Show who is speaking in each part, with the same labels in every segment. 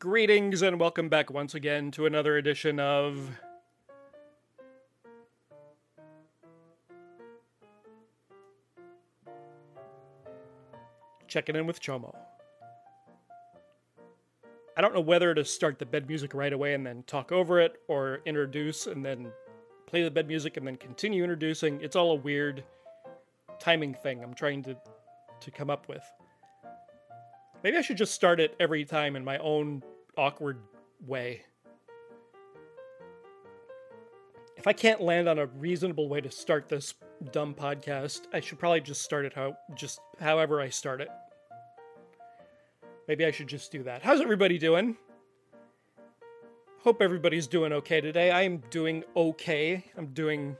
Speaker 1: Greetings and welcome back once again to another edition of. Checking in with Chomo. I don't know whether to start the bed music right away and then talk over it, or introduce and then play the bed music and then continue introducing. It's all a weird timing thing I'm trying to, to come up with. Maybe I should just start it every time in my own awkward way. If I can't land on a reasonable way to start this dumb podcast, I should probably just start it how just however I start it. Maybe I should just do that. How's everybody doing? Hope everybody's doing okay today. I am doing okay. I'm doing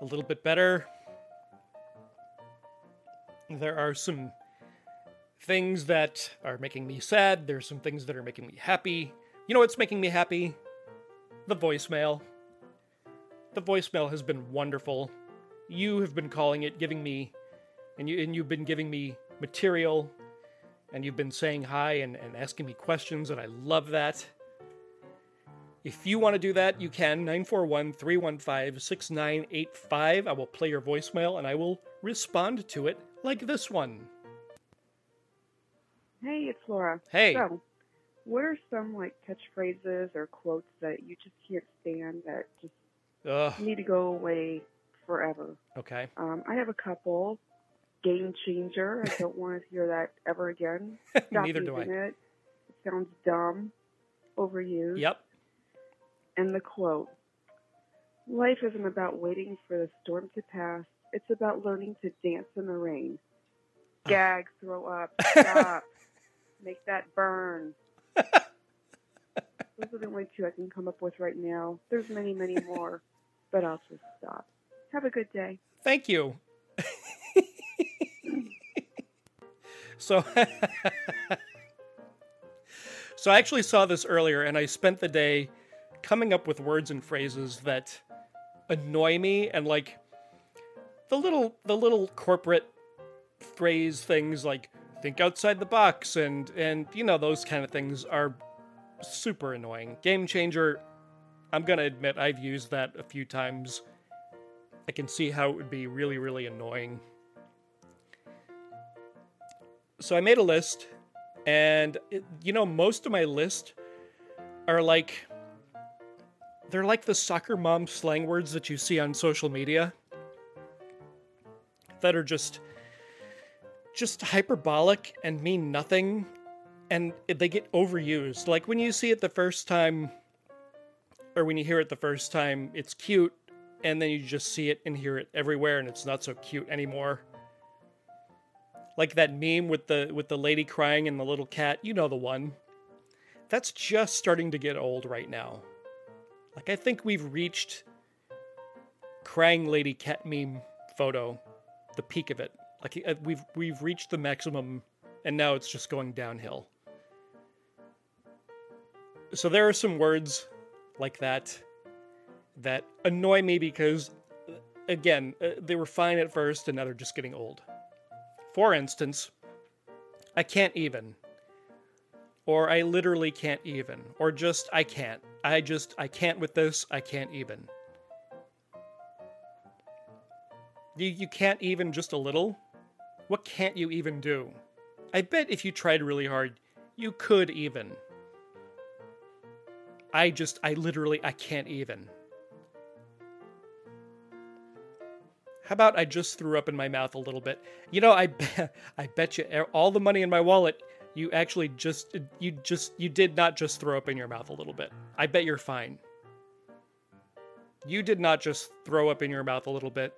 Speaker 1: a little bit better. There are some things that are making me sad. There's some things that are making me happy. You know what's making me happy? The voicemail. The voicemail has been wonderful. You have been calling it, giving me, and you and you've been giving me material, and you've been saying hi and, and asking me questions, and I love that. If you want to do that, you can 941 315 6985. I will play your voicemail and I will respond to it like this one.
Speaker 2: Hey, it's Laura.
Speaker 1: Hey.
Speaker 2: So, what are some like catchphrases or quotes that you just can't stand that just
Speaker 1: Ugh.
Speaker 2: need to go away forever?
Speaker 1: Okay.
Speaker 2: Um, I have a couple. Game changer. I don't want to hear that ever again. Stop
Speaker 1: Neither do I.
Speaker 2: it. It sounds dumb, overused.
Speaker 1: Yep.
Speaker 2: And the quote: "Life isn't about waiting for the storm to pass. It's about learning to dance in the rain." Gag, throw up, stop, make that burn. Those are the only two I can come up with right now. There's many, many more, but I'll just stop. Have a good day.
Speaker 1: Thank you. so So I actually saw this earlier and I spent the day coming up with words and phrases that annoy me and like the little the little corporate phrase things like think outside the box and and you know those kind of things are super annoying. Game changer I'm to admit I've used that a few times. I can see how it would be really really annoying. So I made a list and it, you know most of my list are like they're like the soccer mom slang words that you see on social media that are just just hyperbolic and mean nothing and they get overused. Like when you see it the first time or when you hear it the first time it's cute and then you just see it and hear it everywhere and it's not so cute anymore. Like that meme with the with the lady crying and the little cat you know the one. That's just starting to get old right now. Like i think we've reached crying lady cat meme photo the peak of it like uh, we've we've reached the maximum and now it's just going downhill. So there are some words like that that annoy me because again uh, they were fine at first and now they're just getting old. For instance i can't even or i literally can't even or just i can't. I just i can't with this i can't even. You, you can't even just a little what can't you even do i bet if you tried really hard you could even i just i literally i can't even How about I just threw up in my mouth a little bit? You know, I bet, I bet you all the money in my wallet, you actually just you just you did not just throw up in your mouth a little bit. I bet you're fine. You did not just throw up in your mouth a little bit.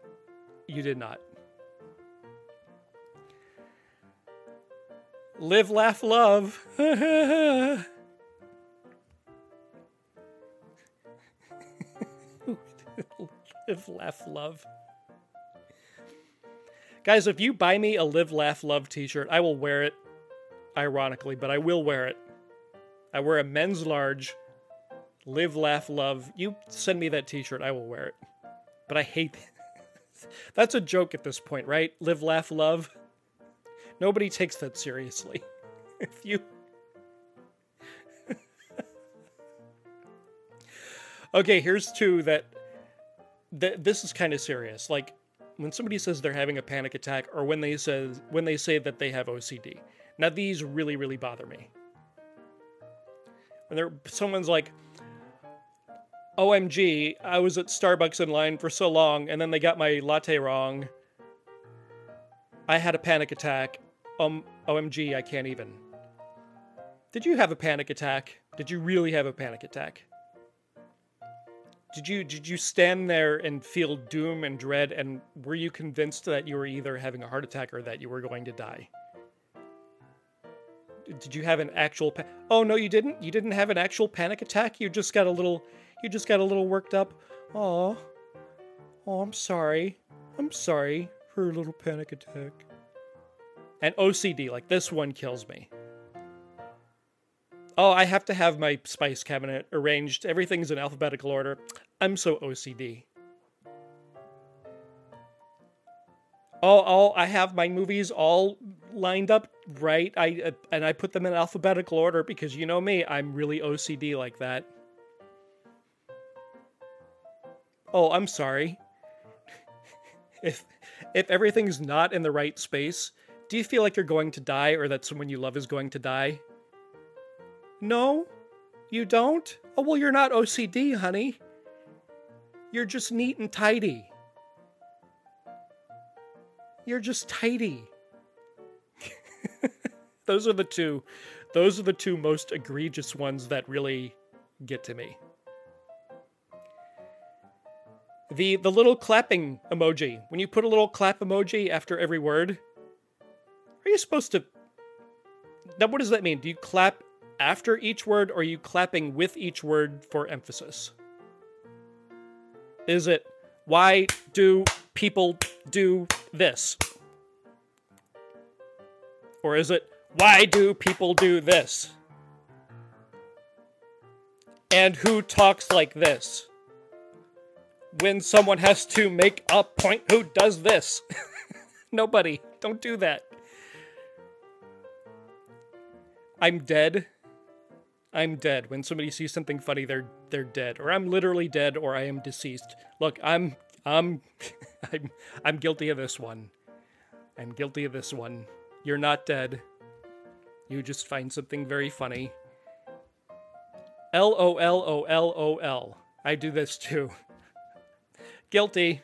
Speaker 1: You did not. Live, laugh, love. Live, laugh, love. Guys, if you buy me a Live, Laugh, Love t shirt, I will wear it, ironically, but I will wear it. I wear a men's large Live, Laugh, Love. You send me that t shirt, I will wear it. But I hate that. That's a joke at this point, right? Live, laugh, love. Nobody takes that seriously. if you. okay, here's two that. Th- this is kind of serious. Like, when somebody says they're having a panic attack or when they says when they say that they have OCD. Now these really really bother me. When there someone's like OMG, I was at Starbucks in line for so long and then they got my latte wrong. I had a panic attack um OMG, I can't even. Did you have a panic attack? Did you really have a panic attack? Did you did you stand there and feel doom and dread and were you convinced that you were either having a heart attack or that you were going to die? Did you have an actual pa- Oh no, you didn't. You didn't have an actual panic attack. You just got a little you just got a little worked up. Oh. Oh, I'm sorry. I'm sorry for a little panic attack. And OCD, like this one kills me. Oh, I have to have my spice cabinet arranged. Everything's in alphabetical order. I'm so OCD. Oh, oh, I have my movies all lined up right. I uh, and I put them in alphabetical order because you know me, I'm really OCD like that. Oh, I'm sorry. if if everything's not in the right space, do you feel like you're going to die or that someone you love is going to die? No? You don't? Oh, well, you're not OCD, honey. You're just neat and tidy. You're just tidy. those are the two those are the two most egregious ones that really get to me. The the little clapping emoji. When you put a little clap emoji after every word, you supposed to Now what does that mean? Do you clap after each word or are you clapping with each word for emphasis? Is it why do people do this? Or is it why do people do this? And who talks like this? When someone has to make a point, who does this? Nobody. Don't do that. I'm dead I'm dead. When somebody sees something funny, they're they're dead, or I'm literally dead, or I am deceased. Look, I'm I'm I'm I'm guilty of this one. I'm guilty of this one. You're not dead. You just find something very funny. L O L O L O L. I do this too. guilty.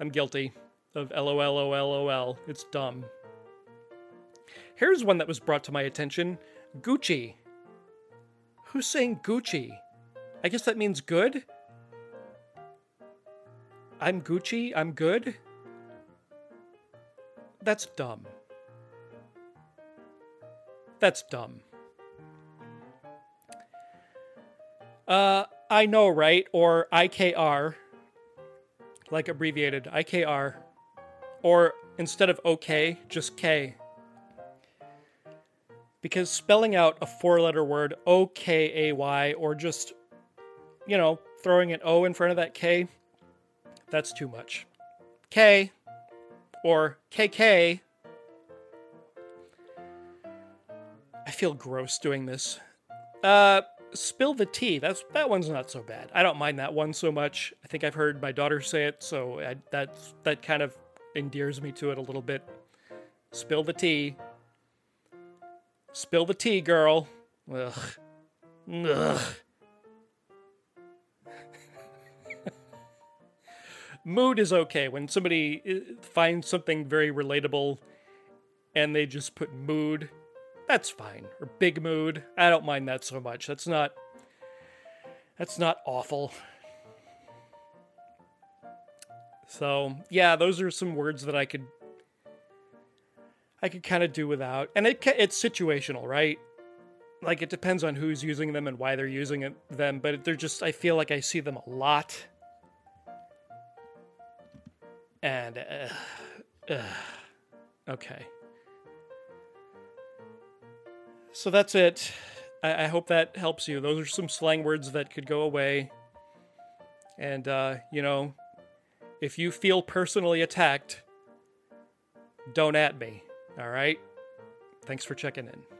Speaker 1: I'm guilty of L O L O L O L. It's dumb. Here's one that was brought to my attention Gucci. Who's saying Gucci? I guess that means good? I'm Gucci, I'm good? That's dumb. That's dumb. Uh, I know, right? Or IKR, like abbreviated IKR. Or instead of OK, just K because spelling out a four letter word, O K A Y, or just, you know, throwing an O in front of that K, that's too much. K or KK. I feel gross doing this. Uh, spill the tea. That's that one's not so bad. I don't mind that one so much. I think I've heard my daughter say it, so I, that that kind of endears me to it a little bit. Spill the tea. Spill the tea, girl. Ugh. Ugh. Mood is okay when somebody uh, finds something very relatable and they just put mood. That's fine. Or big mood. I don't mind that so much. That's not that's not awful. So, yeah, those are some words that I could I could kind of do without. And it it's situational, right? Like it depends on who's using them and why they're using it, them, but they're just I feel like I see them a lot. And uh, uh, okay. So that's it. I, I, hope that helps you. Those are some slang words that could go away. And uh, you know, if you feel personally attacked, don't at me. All right. Thanks for checking in.